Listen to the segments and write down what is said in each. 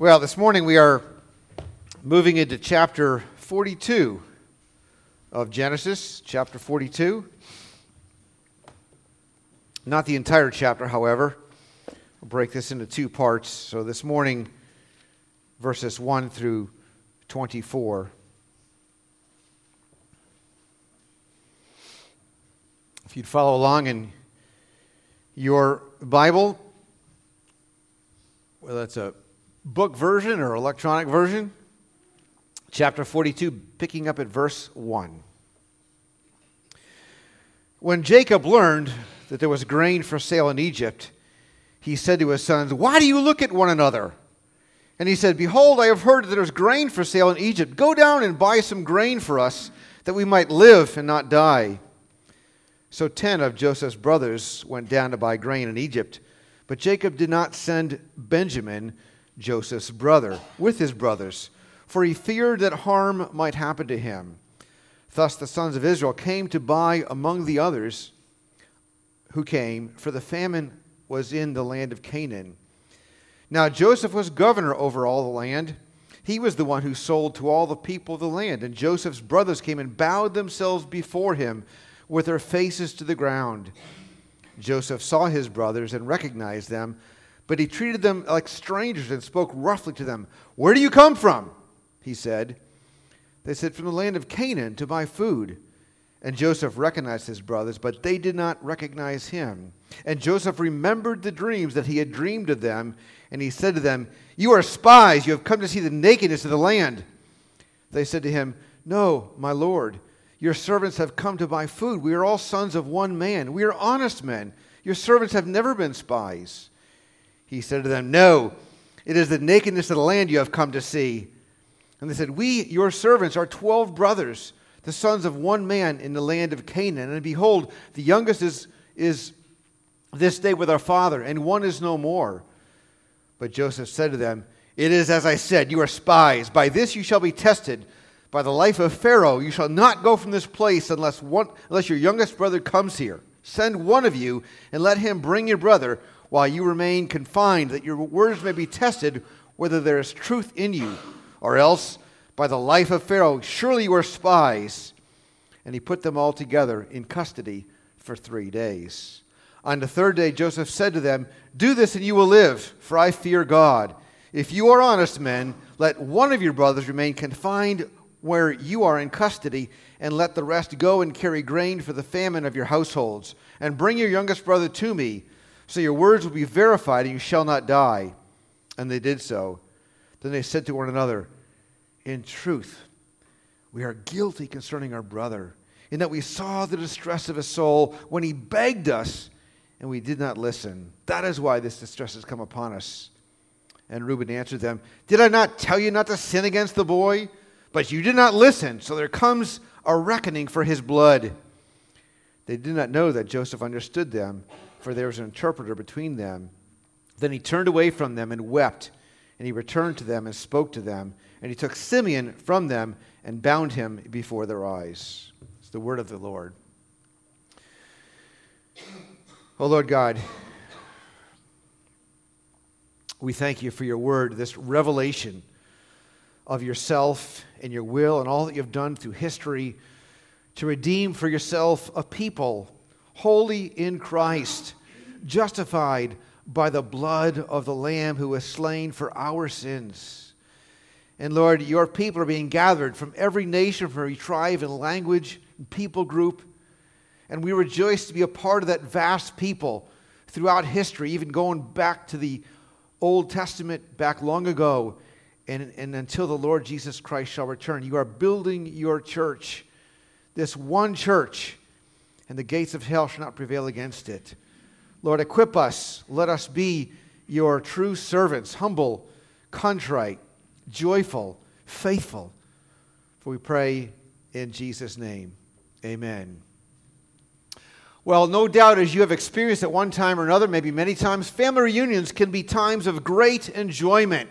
Well, this morning we are moving into chapter 42 of Genesis, chapter 42. Not the entire chapter, however. We'll break this into two parts. So this morning, verses 1 through 24. If you'd follow along in your Bible, well, that's a book version or electronic version, chapter 42, picking up at verse 1. When Jacob learned that there was grain for sale in Egypt, he said to his sons, Why do you look at one another? And he said, Behold, I have heard that there is grain for sale in Egypt. Go down and buy some grain for us, that we might live and not die. So ten of Joseph's brothers went down to buy grain in Egypt. But Jacob did not send Benjamin Joseph's brother, with his brothers, for he feared that harm might happen to him. Thus the sons of Israel came to buy among the others who came, for the famine was in the land of Canaan. Now Joseph was governor over all the land. He was the one who sold to all the people of the land. And Joseph's brothers came and bowed themselves before him with their faces to the ground. Joseph saw his brothers and recognized them but he treated them like strangers and spoke roughly to them. Where do you come from? He said. They said, From the land of Canaan to buy food. And Joseph recognized his brothers, but they did not recognize him. And Joseph remembered the dreams that he had dreamed of them, and he said to them, You are spies. You have come to see the nakedness of the land. They said to him, No, my lord. Your servants have come to buy food. We are all sons of one man. We are honest men. Your servants have never been spies. He said to them, No, it is the nakedness of the land you have come to see. And they said, We, your servants, are twelve brothers, the sons of one man in the land of Canaan. And behold, the youngest is, is this day with our father, and one is no more. But Joseph said to them, It is as I said, you are spies. By this you shall be tested. By the life of Pharaoh, you shall not go from this place unless, one, unless your youngest brother comes here. Send one of you, and let him bring your brother while you remain confined, that your words may be tested whether there is truth in you, or else by the life of Pharaoh, surely you are spies. And he put them all together in custody for three days. On the third day, Joseph said to them, Do this and you will live, for I fear God. If you are honest men, let one of your brothers remain confined where you are in custody, and let the rest go and carry grain for the famine of your households. And bring your youngest brother to me so your words will be verified, and you shall not die. And they did so. Then they said to one another, In truth, we are guilty concerning our brother, in that we saw the distress of his soul when he begged us, and we did not listen. That is why this distress has come upon us. And Reuben answered them, Did I not tell you not to sin against the boy? But you did not listen, so there comes a reckoning for his blood. They did not know that Joseph understood them for there was an interpreter between them. Then he turned away from them and wept, and he returned to them and spoke to them. And he took Simeon from them and bound him before their eyes. It's the word of the Lord. Oh, Lord God, we thank you for your word, this revelation of yourself and your will and all that you've done through history to redeem for yourself a people holy in Christ, justified by the blood of the Lamb who was slain for our sins. And Lord, your people are being gathered from every nation, from every tribe and language and people group. And we rejoice to be a part of that vast people throughout history, even going back to the Old Testament, back long ago, and, and until the Lord Jesus Christ shall return. You are building your church, this one church and the gates of hell shall not prevail against it. Lord, equip us. Let us be your true servants, humble, contrite, joyful, faithful. For we pray in Jesus' name. Amen. Well, no doubt, as you have experienced at one time or another, maybe many times, family reunions can be times of great enjoyment.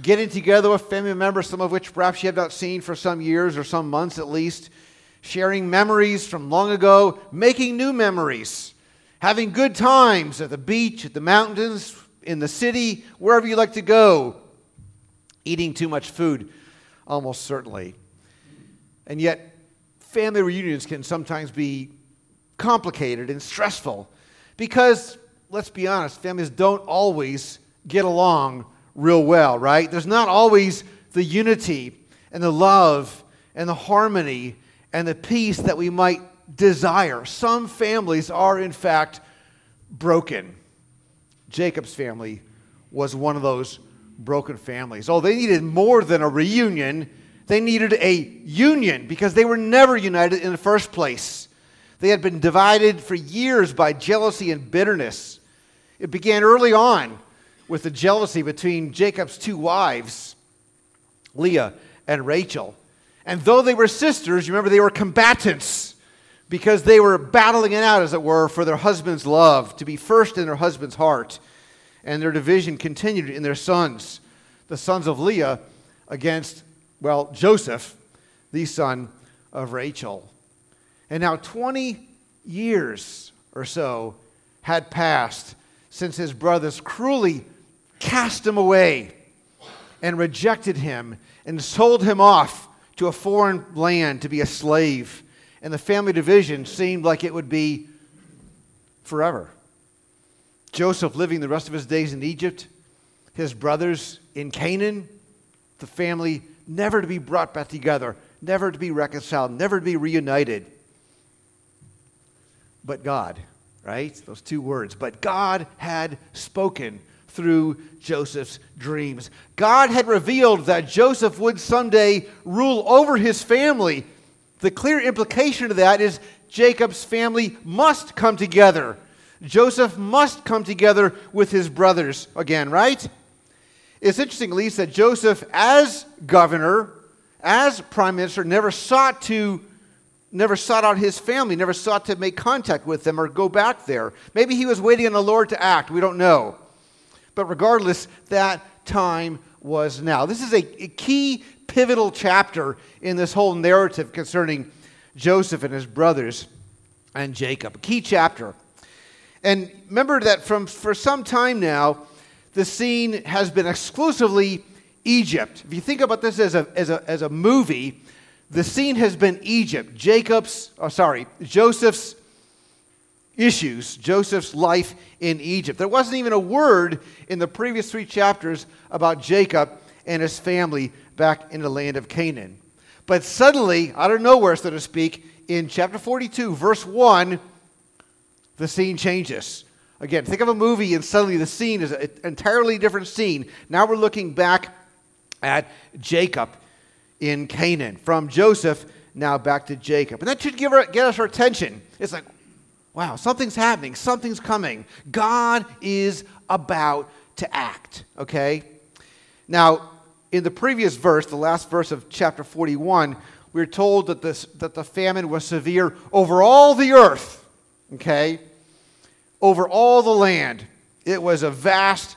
Getting together with family members, some of which perhaps you have not seen for some years or some months at least sharing memories from long ago, making new memories, having good times at the beach, at the mountains, in the city, wherever you like to go. eating too much food, almost certainly. And yet, family reunions can sometimes be complicated and stressful because, let's be honest, families don't always get along real well, right? There's not always the unity and the love and the harmony and the peace that we might desire. Some families are, in fact, broken. Jacob's family was one of those broken families. Oh, they needed more than a reunion, they needed a union because they were never united in the first place. They had been divided for years by jealousy and bitterness. It began early on with the jealousy between Jacob's two wives, Leah and Rachel. And though they were sisters, you remember they were combatants because they were battling it out, as it were, for their husband's love, to be first in their husband's heart. And their division continued in their sons, the sons of Leah against, well, Joseph, the son of Rachel. And now 20 years or so had passed since his brothers cruelly cast him away and rejected him and sold him off to a foreign land to be a slave. And the family division seemed like it would be forever. Joseph living the rest of his days in Egypt, his brothers in Canaan, the family never to be brought back together, never to be reconciled, never to be reunited. But God, right? Those two words. But God had spoken through Joseph's dreams. God had revealed that Joseph would someday rule over his family. The clear implication of that is Jacob's family must come together. Joseph must come together with his brothers again, right? It's interesting, at least, that Joseph, as governor, as prime minister, never sought to never sought out his family, never sought to make contact with them or go back there. Maybe he was waiting on the Lord to act. We don't know. But regardless, that time was now. This is a, a key pivotal chapter in this whole narrative concerning Joseph and his brothers and Jacob. A key chapter. And remember that from for some time now, the scene has been exclusively Egypt. If you think about this as a, as a, as a movie, the scene has been Egypt. Jacob's, oh, sorry, Joseph's issues, Joseph's life in Egypt. There wasn't even a word in the previous three chapters about Jacob and his family back in the land of Canaan. But suddenly, out of nowhere, so to speak, in chapter 42, verse 1, the scene changes. Again, think of a movie and suddenly the scene is an entirely different scene. Now we're looking back at Jacob in Canaan. From Joseph, now back to Jacob. And that should give our, get us our attention. It's like, Wow, something's happening, something's coming. God is about to act, okay? Now, in the previous verse, the last verse of chapter 41, we're told that, this, that the famine was severe over all the earth, okay? Over all the land. It was a vast,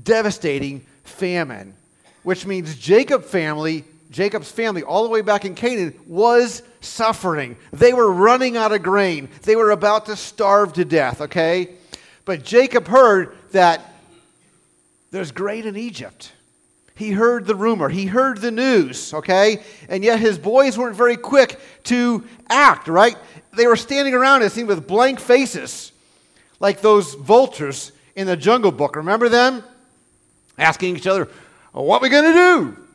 devastating famine, which means Jacob family Jacob's family, all the way back in Canaan, was suffering. They were running out of grain. They were about to starve to death, okay? But Jacob heard that there's grain in Egypt. He heard the rumor, he heard the news, okay? And yet his boys weren't very quick to act, right? They were standing around, it seemed, with blank faces, like those vultures in the jungle book. Remember them? Asking each other, What are we going to do?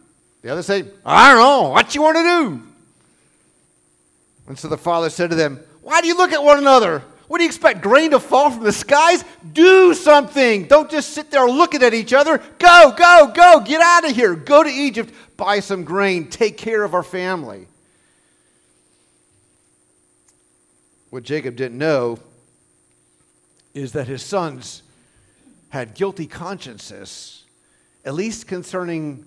The others say, I don't know, what you want to do? And so the father said to them, Why do you look at one another? What do you expect? Grain to fall from the skies? Do something. Don't just sit there looking at each other. Go, go, go. Get out of here. Go to Egypt. Buy some grain. Take care of our family. What Jacob didn't know is that his sons had guilty consciences, at least concerning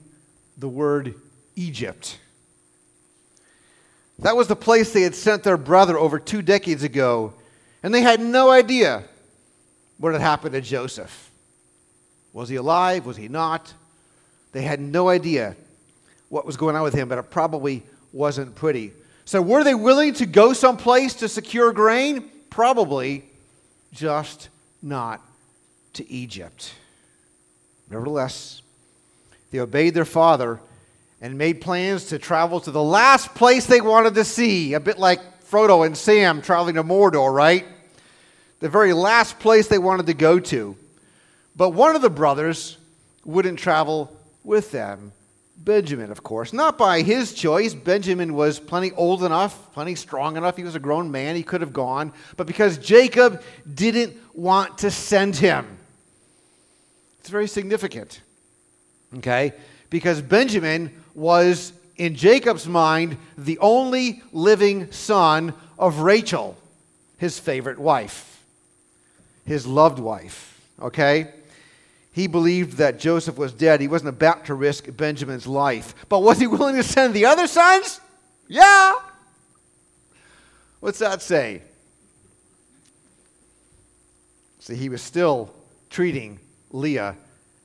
the word Egypt. That was the place they had sent their brother over two decades ago, and they had no idea what had happened to Joseph. Was he alive? Was he not? They had no idea what was going on with him, but it probably wasn't pretty. So, were they willing to go someplace to secure grain? Probably, just not to Egypt. Nevertheless, they obeyed their father and made plans to travel to the last place they wanted to see, a bit like Frodo and Sam traveling to Mordor, right? The very last place they wanted to go to. But one of the brothers wouldn't travel with them. Benjamin, of course. Not by his choice. Benjamin was plenty old enough, plenty strong enough. He was a grown man. He could have gone. But because Jacob didn't want to send him. It's very significant. Okay? Because Benjamin was, in Jacob's mind, the only living son of Rachel, his favorite wife, his loved wife. Okay? He believed that Joseph was dead. He wasn't about to risk Benjamin's life. But was he willing to send the other sons? Yeah. What's that say? See, he was still treating Leah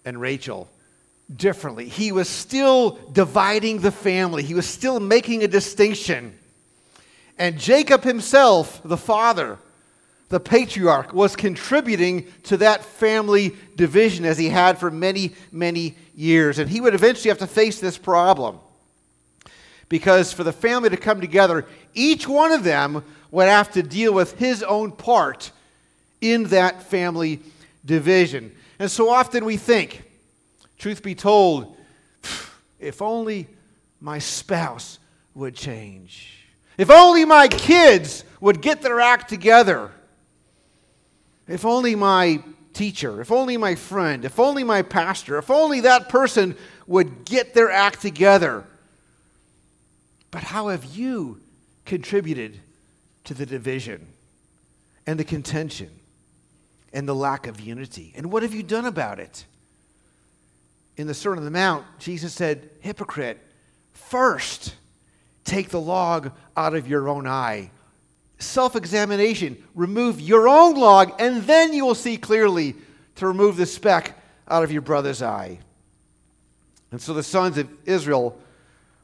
and Rachel differently. He was still dividing the family, he was still making a distinction. And Jacob himself, the father, the patriarch, was contributing to that family division as he had for many, many years. And he would eventually have to face this problem. Because for the family to come together, each one of them would have to deal with his own part in that family division. And so often we think, Truth be told, if only my spouse would change. If only my kids would get their act together. If only my teacher, if only my friend, if only my pastor, if only that person would get their act together. But how have you contributed to the division and the contention and the lack of unity? And what have you done about it? In the Sermon on the Mount, Jesus said, Hypocrite, first take the log out of your own eye. Self examination, remove your own log, and then you will see clearly to remove the speck out of your brother's eye. And so the sons of Israel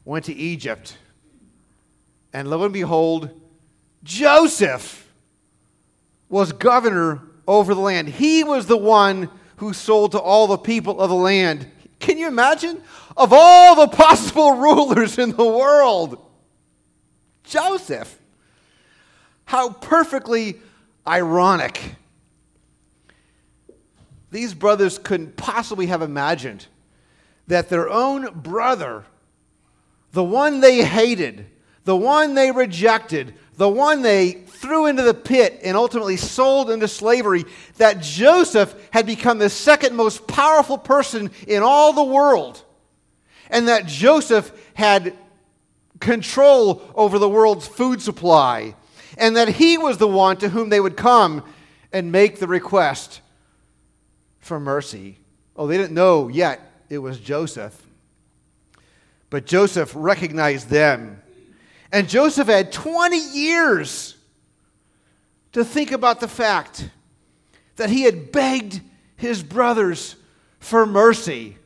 went to Egypt. And lo and behold, Joseph was governor over the land. He was the one who sold to all the people of the land can you imagine? Of all the possible rulers in the world, Joseph. How perfectly ironic. These brothers couldn't possibly have imagined that their own brother, the one they hated, the one they rejected, the one they threw into the pit and ultimately sold into slavery, that Joseph had become the second most powerful person in all the world, and that Joseph had control over the world's food supply, and that he was the one to whom they would come and make the request for mercy. Oh, they didn't know yet it was Joseph. But Joseph recognized them and Joseph had 20 years to think about the fact that he had begged his brothers for mercy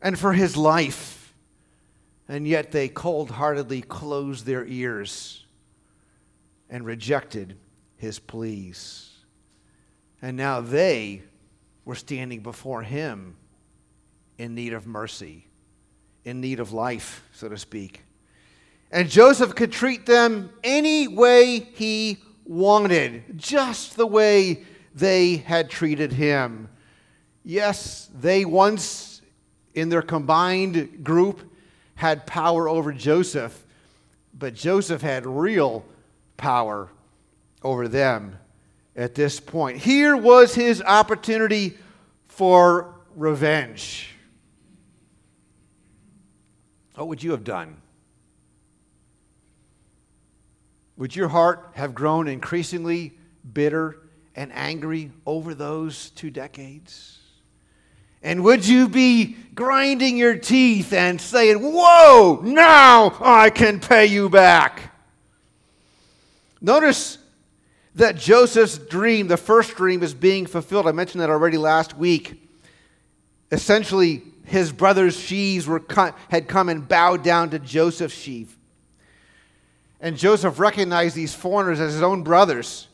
and for his life. And yet they cold heartedly closed their ears and rejected his pleas. And now they were standing before him in need of mercy, in need of life, so to speak. And Joseph could treat them any way he wanted, just the way they had treated him. Yes, they once, in their combined group, had power over Joseph, but Joseph had real power over them at this point. Here was his opportunity for revenge. What would you have done? Would your heart have grown increasingly bitter and angry over those two decades? And would you be grinding your teeth and saying, Whoa, now I can pay you back? Notice that Joseph's dream, the first dream, is being fulfilled. I mentioned that already last week. Essentially, his brother's sheaves were had come and bowed down to Joseph's sheaf. And Joseph recognized these foreigners as his own brothers.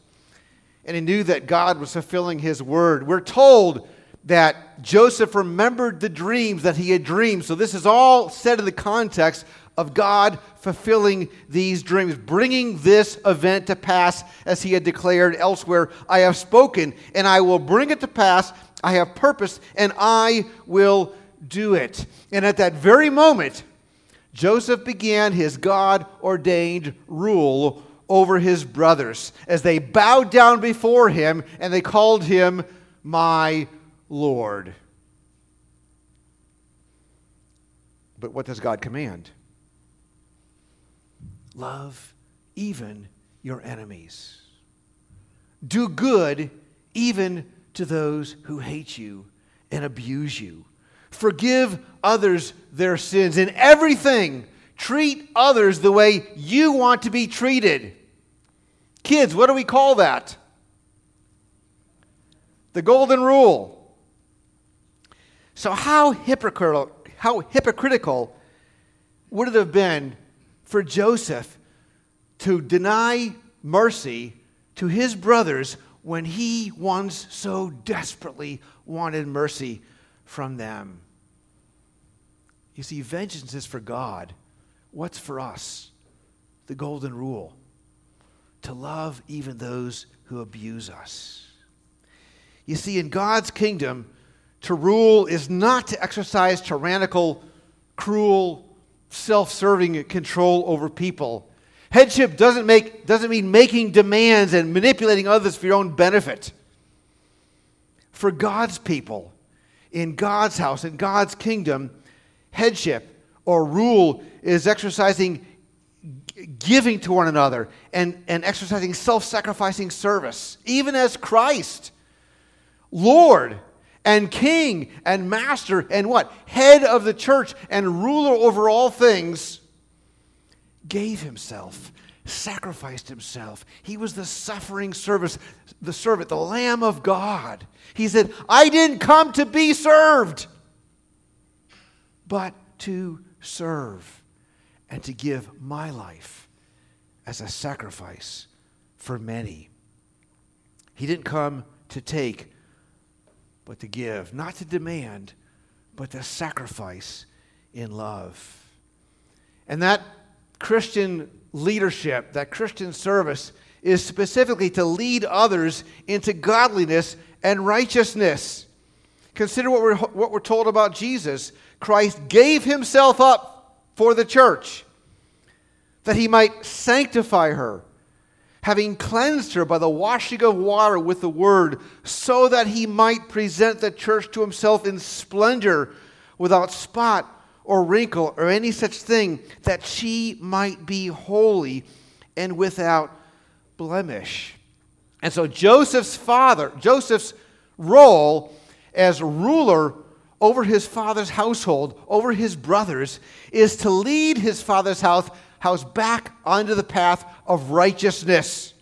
And he knew that God was fulfilling his word. We're told that Joseph remembered the dreams that he had dreamed. So this is all said in the context of God fulfilling these dreams, bringing this event to pass as he had declared elsewhere I have spoken, and I will bring it to pass. I have purpose, and I will do it. And at that very moment, Joseph began his God ordained rule over his brothers as they bowed down before him and they called him my Lord. But what does God command? Love even your enemies. Do good even to those who hate you and abuse you. Forgive others their sins. In everything, treat others the way you want to be treated. Kids, what do we call that? The golden rule. So, how hypocritical, how hypocritical would it have been for Joseph to deny mercy to his brothers when he once so desperately wanted mercy from them? You see, vengeance is for God. What's for us? The golden rule to love even those who abuse us. You see, in God's kingdom, to rule is not to exercise tyrannical, cruel, self serving control over people. Headship doesn't, make, doesn't mean making demands and manipulating others for your own benefit. For God's people, in God's house, in God's kingdom, headship or rule is exercising giving to one another and, and exercising self sacrificing service, even as Christ, Lord, and king and master and what? Head of the church and ruler over all things, gave himself, sacrificed himself. He was the suffering service, the servant, the Lamb of God. He said, I didn't come to be served, but to serve and to give my life as a sacrifice for many. He didn't come to take but to give, not to demand, but to sacrifice in love. And that Christian leadership, that Christian service, is specifically to lead others into godliness and righteousness. Consider what we're, what we're told about Jesus. Christ gave himself up for the church that he might sanctify her having cleansed her by the washing of water with the word, so that he might present the church to himself in splendor, without spot or wrinkle or any such thing, that she might be holy and without blemish. And so Joseph's father, Joseph's role as ruler over his father's household, over his brothers, is to lead his father's house house back onto the path of righteousness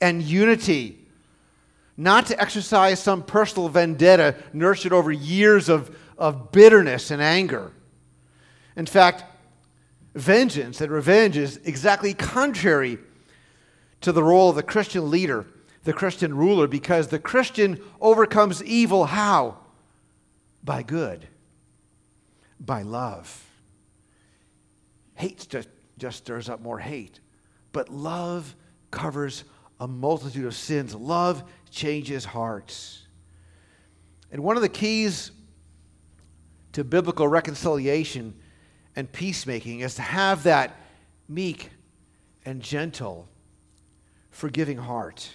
and unity. Not to exercise some personal vendetta nurtured over years of, of bitterness and anger. In fact, vengeance and revenge is exactly contrary to the role of the Christian leader, the Christian ruler, because the Christian overcomes evil how? By good, by love. Hate just just stirs up more hate. But love covers a multitude of sins. Love changes hearts. And one of the keys to biblical reconciliation and peacemaking is to have that meek and gentle, forgiving heart.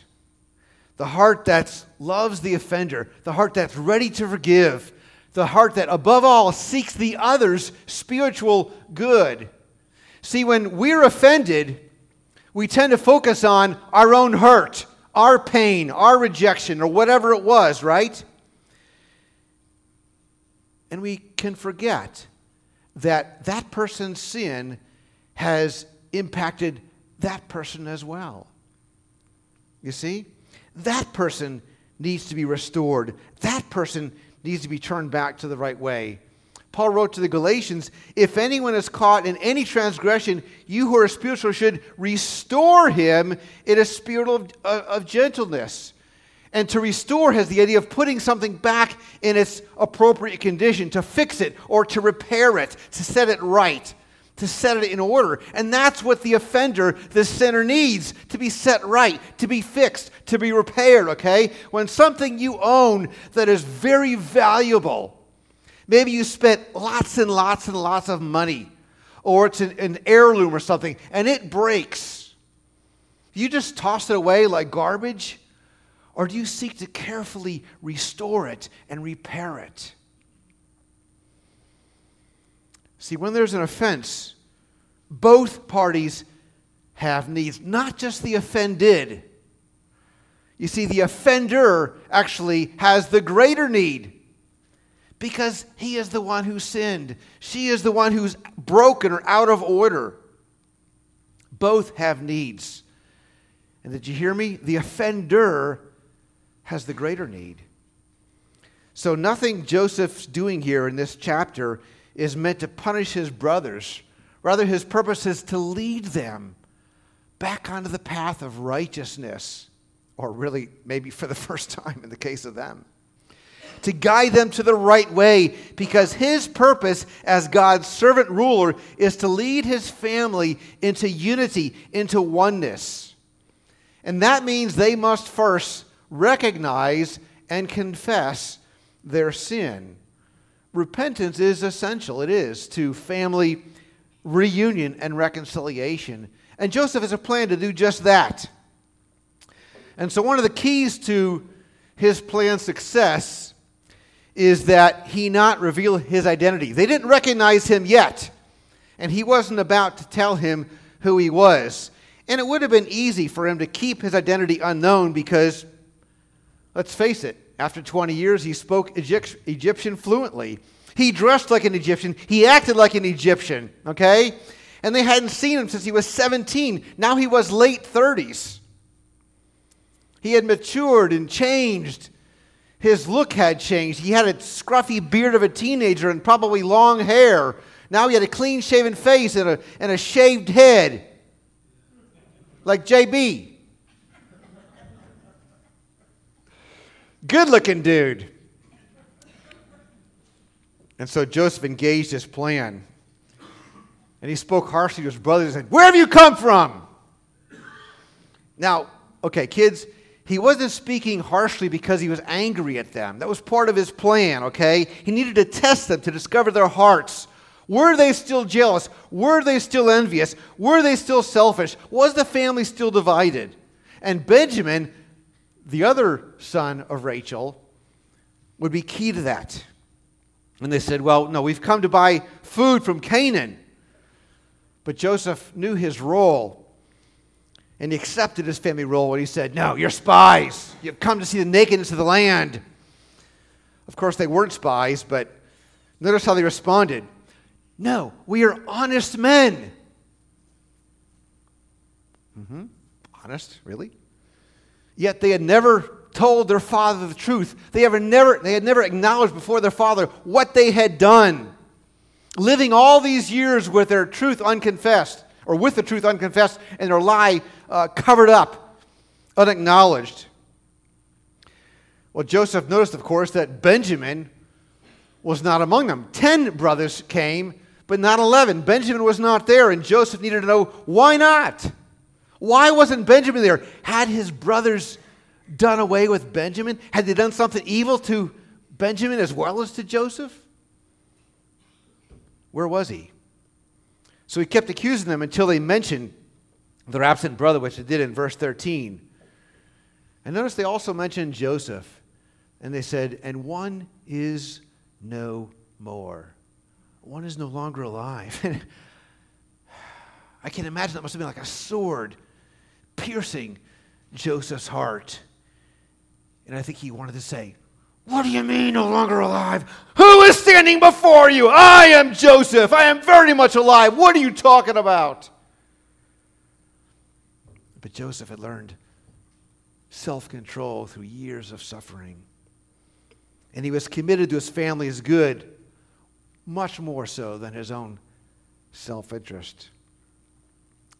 The heart that loves the offender, the heart that's ready to forgive, the heart that above all seeks the other's spiritual good. See, when we're offended, we tend to focus on our own hurt, our pain, our rejection, or whatever it was, right? And we can forget that that person's sin has impacted that person as well. You see? That person needs to be restored. That person needs to be turned back to the right way. Paul wrote to the Galatians, If anyone is caught in any transgression, you who are spiritual should restore him in a spirit of, uh, of gentleness. And to restore has the idea of putting something back in its appropriate condition, to fix it or to repair it, to set it right, to set it in order. And that's what the offender, the sinner, needs to be set right, to be fixed, to be repaired, okay? When something you own that is very valuable, maybe you spent lots and lots and lots of money, or it's an, an heirloom or something, and it breaks. You just toss it away like garbage? Or do you seek to carefully restore it and repair it? See, when there's an offense, both parties have needs, not just the offended. You see, the offender actually has the greater need because he is the one who sinned. She is the one who's broken or out of order. Both have needs. And did you hear me? The offender has the greater need. So, nothing Joseph's doing here in this chapter is meant to punish his brothers. Rather, his purpose is to lead them back onto the path of righteousness, or really, maybe for the first time in the case of them. To guide them to the right way, because his purpose as God's servant ruler is to lead his family into unity, into oneness. And that means they must first recognize and confess their sin. Repentance is essential, it is, to family reunion and reconciliation. And Joseph has a plan to do just that. And so, one of the keys to his plan's success is that he not reveal his identity. They didn't recognize him yet, and he wasn't about to tell him who he was. And it would have been easy for him to keep his identity unknown because Let's face it, after 20 years, he spoke Egyptian fluently. He dressed like an Egyptian. He acted like an Egyptian, okay? And they hadn't seen him since he was 17. Now he was late 30s. He had matured and changed. His look had changed. He had a scruffy beard of a teenager and probably long hair. Now he had a clean shaven face and a, and a shaved head, like JB. Good looking dude. And so Joseph engaged his plan. And he spoke harshly to his brothers and said, Where have you come from? Now, okay, kids, he wasn't speaking harshly because he was angry at them. That was part of his plan, okay? He needed to test them to discover their hearts. Were they still jealous? Were they still envious? Were they still selfish? Was the family still divided? And Benjamin the other son of Rachel would be key to that. And they said, Well, no, we've come to buy food from Canaan. But Joseph knew his role. And he accepted his family role when he said, No, you're spies. You've come to see the nakedness of the land. Of course, they weren't spies, but notice how they responded No, we are honest men. Mm-hmm. Honest? Really? Yet they had never told their father the truth. They, ever never, they had never acknowledged before their father what they had done. Living all these years with their truth unconfessed, or with the truth unconfessed, and their lie uh, covered up, unacknowledged. Well, Joseph noticed, of course, that Benjamin was not among them. Ten brothers came, but not eleven. Benjamin was not there, and Joseph needed to know why not. Why wasn't Benjamin there? Had his brothers done away with Benjamin? Had they done something evil to Benjamin as well as to Joseph? Where was he? So he kept accusing them until they mentioned their absent brother, which they did in verse 13. And notice they also mentioned Joseph. And they said, And one is no more. One is no longer alive. I can imagine that must have been like a sword piercing Joseph's heart. And I think he wanted to say, What do you mean, no longer alive? Who is standing before you? I am Joseph. I am very much alive. What are you talking about? But Joseph had learned self control through years of suffering. And he was committed to his family's good, much more so than his own self interest.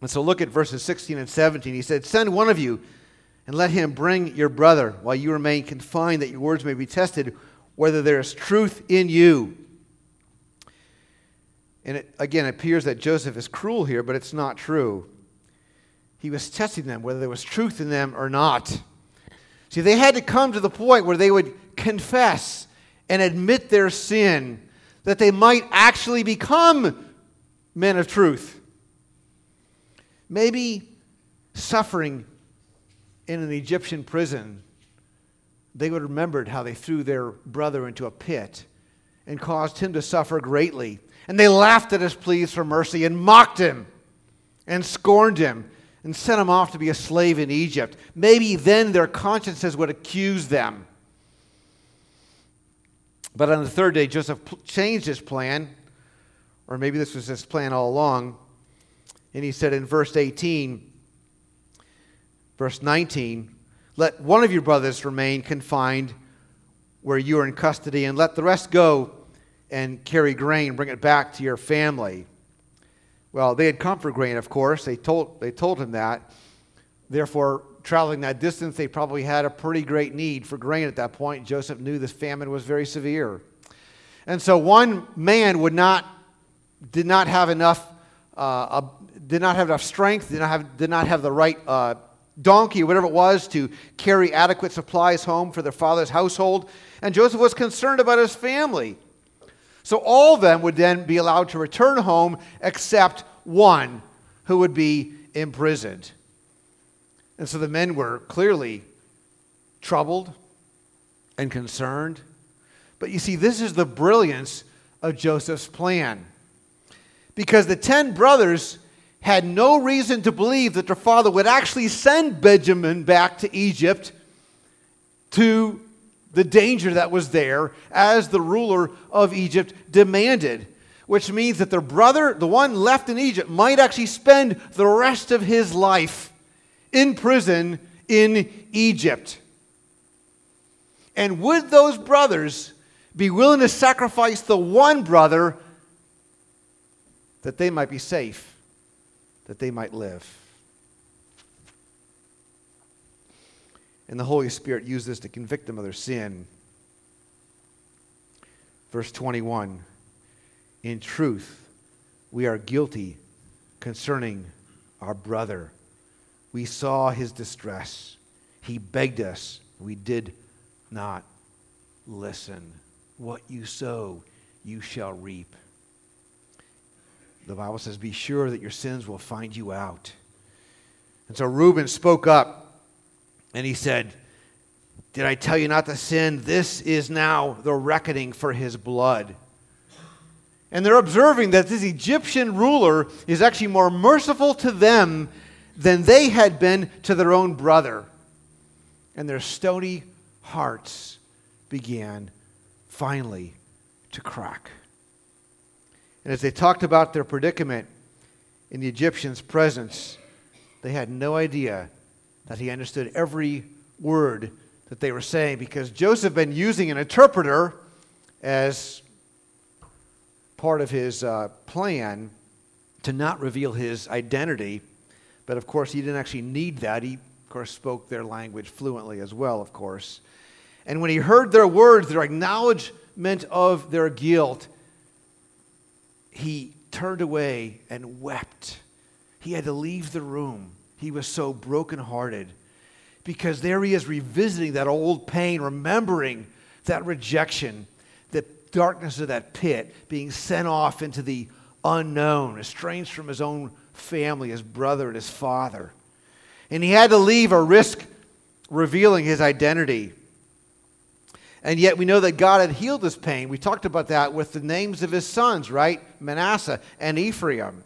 And so look at verses 16 and 17. He said, Send one of you and let him bring your brother while you remain confined, that your words may be tested, whether there is truth in you. And it, again, it appears that Joseph is cruel here, but it's not true. He was testing them, whether there was truth in them or not. See, they had to come to the point where they would confess and admit their sin, that they might actually become men of truth. Maybe suffering in an Egyptian prison, they would have remembered how they threw their brother into a pit and caused him to suffer greatly. And they laughed at his pleas for mercy and mocked him and scorned him and sent him off to be a slave in Egypt. Maybe then their consciences would accuse them. But on the third day, Joseph changed his plan, or maybe this was his plan all along. And he said in verse 18, verse 19, let one of your brothers remain confined where you are in custody, and let the rest go and carry grain, bring it back to your family. Well, they had come for grain, of course. They told, they told him that. Therefore, traveling that distance, they probably had a pretty great need for grain at that point. Joseph knew this famine was very severe. And so one man would not, did not have enough, uh, did not have enough strength, did not have, did not have the right uh, donkey, whatever it was, to carry adequate supplies home for their father's household. And Joseph was concerned about his family. So all of them would then be allowed to return home except one who would be imprisoned. And so the men were clearly troubled and concerned. But you see, this is the brilliance of Joseph's plan. Because the ten brothers had no reason to believe that their father would actually send Benjamin back to Egypt to the danger that was there as the ruler of Egypt demanded. Which means that their brother, the one left in Egypt, might actually spend the rest of his life in prison in Egypt. And would those brothers be willing to sacrifice the one brother that they might be safe? That they might live. And the Holy Spirit used this to convict them of their sin. Verse 21 In truth, we are guilty concerning our brother. We saw his distress. He begged us. We did not listen. What you sow, you shall reap the Bible says, Be sure that your sins will find you out. And so Reuben spoke up and he said, Did I tell you not to sin? This is now the reckoning for his blood. And they're observing that this Egyptian ruler is actually more merciful to them than they had been to their own brother. And their stony hearts began finally to crack. And as they talked about their predicament in the Egyptian's presence, they had no idea that he understood every word that they were saying because Joseph had been using an interpreter as part of his uh, plan to not reveal his identity. But of course, he didn't actually need that. He, of course, spoke their language fluently as well, of course. And when he heard their words, their acknowledgement of their guilt, he turned away and wept. He had to leave the room. He was so brokenhearted because there he is revisiting that old pain, remembering that rejection, the darkness of that pit, being sent off into the unknown, estranged from his own family, his brother and his father. And he had to leave or risk revealing his identity. And yet we know that God had healed his pain. We talked about that with the names of his sons, right? Manasseh and Ephraim.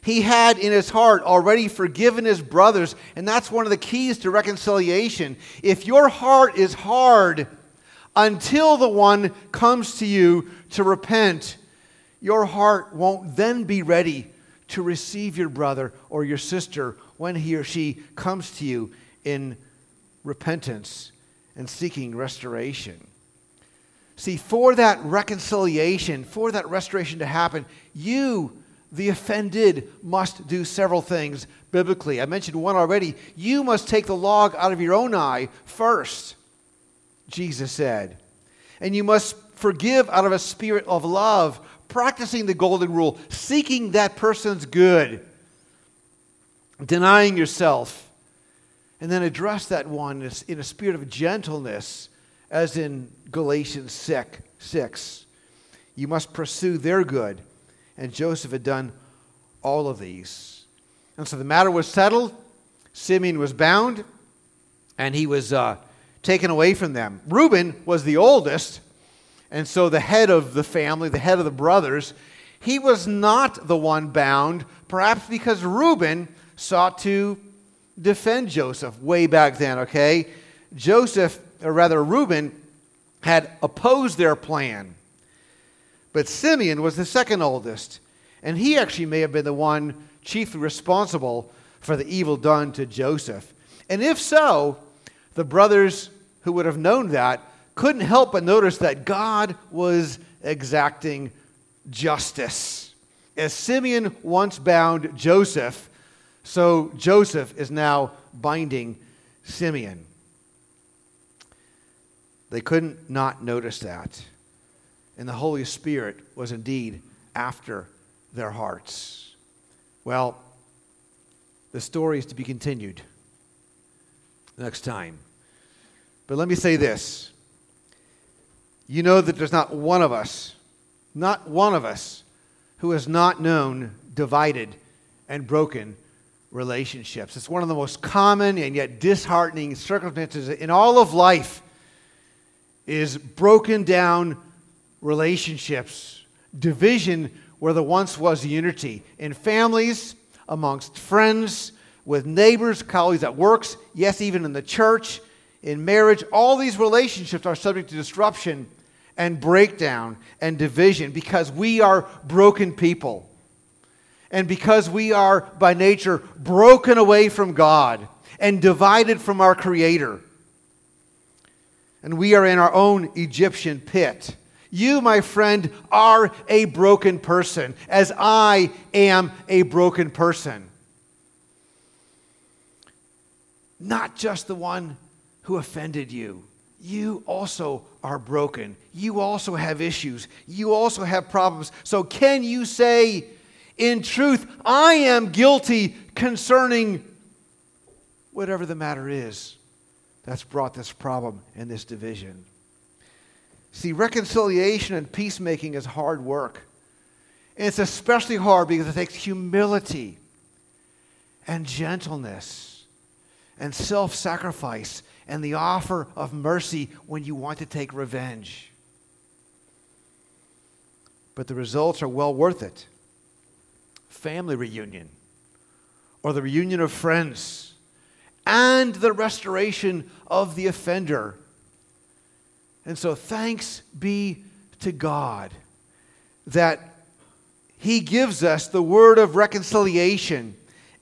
He had in his heart already forgiven his brothers, and that's one of the keys to reconciliation. If your heart is hard until the one comes to you to repent, your heart won't then be ready to receive your brother or your sister when he or she comes to you in repentance and seeking restoration. See, for that reconciliation, for that restoration to happen, you the offended must do several things biblically. I mentioned one already. You must take the log out of your own eye first, Jesus said. And you must forgive out of a spirit of love, practicing the golden rule, seeking that person's good, denying yourself, and then address that one in a spirit of gentleness, as in Galatians 6. You must pursue their good. And Joseph had done all of these. And so the matter was settled. Simeon was bound, and he was uh, taken away from them. Reuben was the oldest, and so the head of the family, the head of the brothers, he was not the one bound, perhaps because Reuben sought to defend Joseph way back then, okay? Joseph, or rather Reuben, had opposed their plan. But Simeon was the second oldest, and he actually may have been the one chiefly responsible for the evil done to Joseph. And if so, the brothers who would have known that couldn't help but notice that God was exacting justice. As Simeon once bound Joseph, so Joseph is now binding Simeon. They couldn't not notice that. And the Holy Spirit was indeed after their hearts. Well, the story is to be continued next time. But let me say this. You know that there's not one of us, not one of us, who has not known divided and broken relationships. It's one of the most common and yet disheartening circumstances in all of life is broken down relationships, division where there once was unity in families, amongst friends, with neighbors, colleagues at works, yes, even in the church, in marriage. All these relationships are subject to disruption and breakdown and division because we are broken people. And because we are by nature broken away from God and divided from our Creator and we are in our own Egyptian pit. You, my friend, are a broken person, as I am a broken person. Not just the one who offended you. You also are broken. You also have issues. You also have problems. So, can you say, in truth, I am guilty concerning whatever the matter is? that's brought this problem and this division. See, reconciliation and peacemaking is hard work. And it's especially hard because it takes humility and gentleness and self sacrifice and the offer of mercy when you want to take revenge. But the results are well worth it. Family reunion or the reunion of friends and the restoration of the offender. And so, thanks be to God that He gives us the word of reconciliation.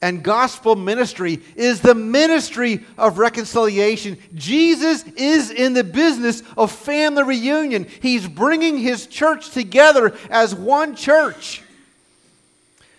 And gospel ministry is the ministry of reconciliation. Jesus is in the business of family reunion. He's bringing his church together as one church.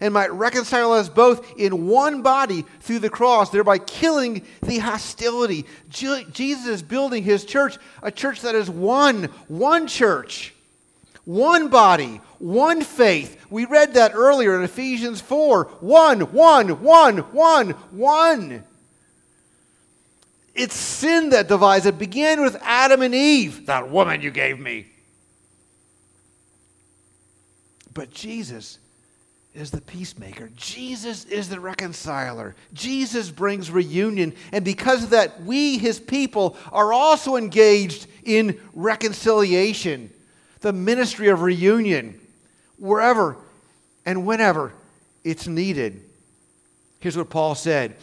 and might reconcile us both in one body through the cross, thereby killing the hostility. Jesus is building his church, a church that is one, one church, one body, one faith. We read that earlier in Ephesians 4. One, one, one, one, one. It's sin that divides. It began with Adam and Eve, that woman you gave me. But Jesus is the peacemaker. Jesus is the reconciler. Jesus brings reunion. And because of that, we, his people, are also engaged in reconciliation, the ministry of reunion wherever and whenever it's needed. Here's what Paul said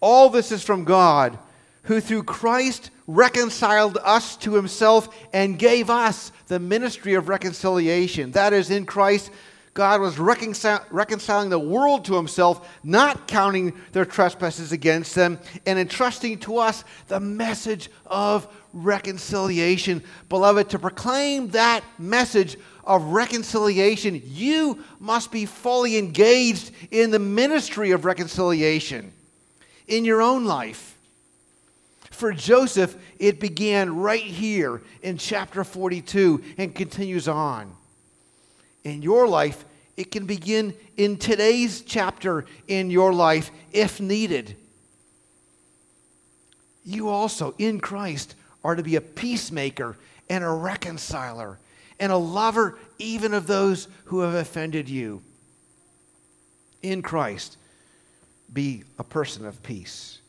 All this is from God, who through Christ reconciled us to himself and gave us the ministry of reconciliation. That is, in Christ, God was reconciling the world to himself, not counting their trespasses against them, and entrusting to us the message of reconciliation. Beloved, to proclaim that message of reconciliation, you must be fully engaged in the ministry of reconciliation in your own life. For Joseph, it began right here in chapter 42 and continues on. In your life, it can begin in today's chapter in your life if needed. You also, in Christ, are to be a peacemaker and a reconciler and a lover even of those who have offended you. In Christ, be a person of peace.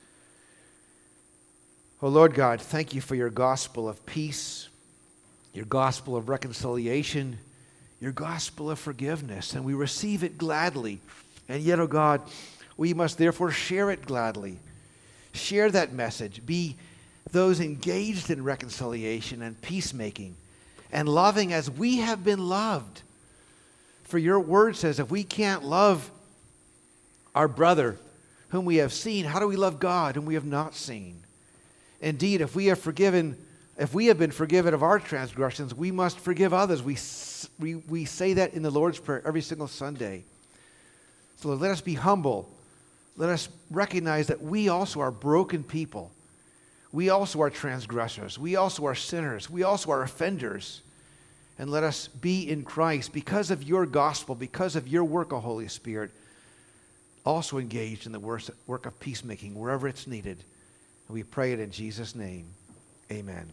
Oh Lord God, thank you for your gospel of peace, your gospel of reconciliation, your gospel of forgiveness, and we receive it gladly. And yet, oh God, we must therefore share it gladly. Share that message. Be those engaged in reconciliation and peacemaking and loving as we have been loved. For your word says if we can't love our brother whom we have seen, how do we love God whom we have not seen? Indeed, if we have forgiven, if we have been forgiven of our transgressions, we must forgive others. We, we, we say that in the Lord's Prayer every single Sunday. So let us be humble. Let us recognize that we also are broken people. We also are transgressors. We also are sinners. We also are offenders. And let us be in Christ because of your gospel, because of your work, O Holy Spirit, also engaged in the work of peacemaking wherever it's needed. And we pray it in Jesus' name. Amen.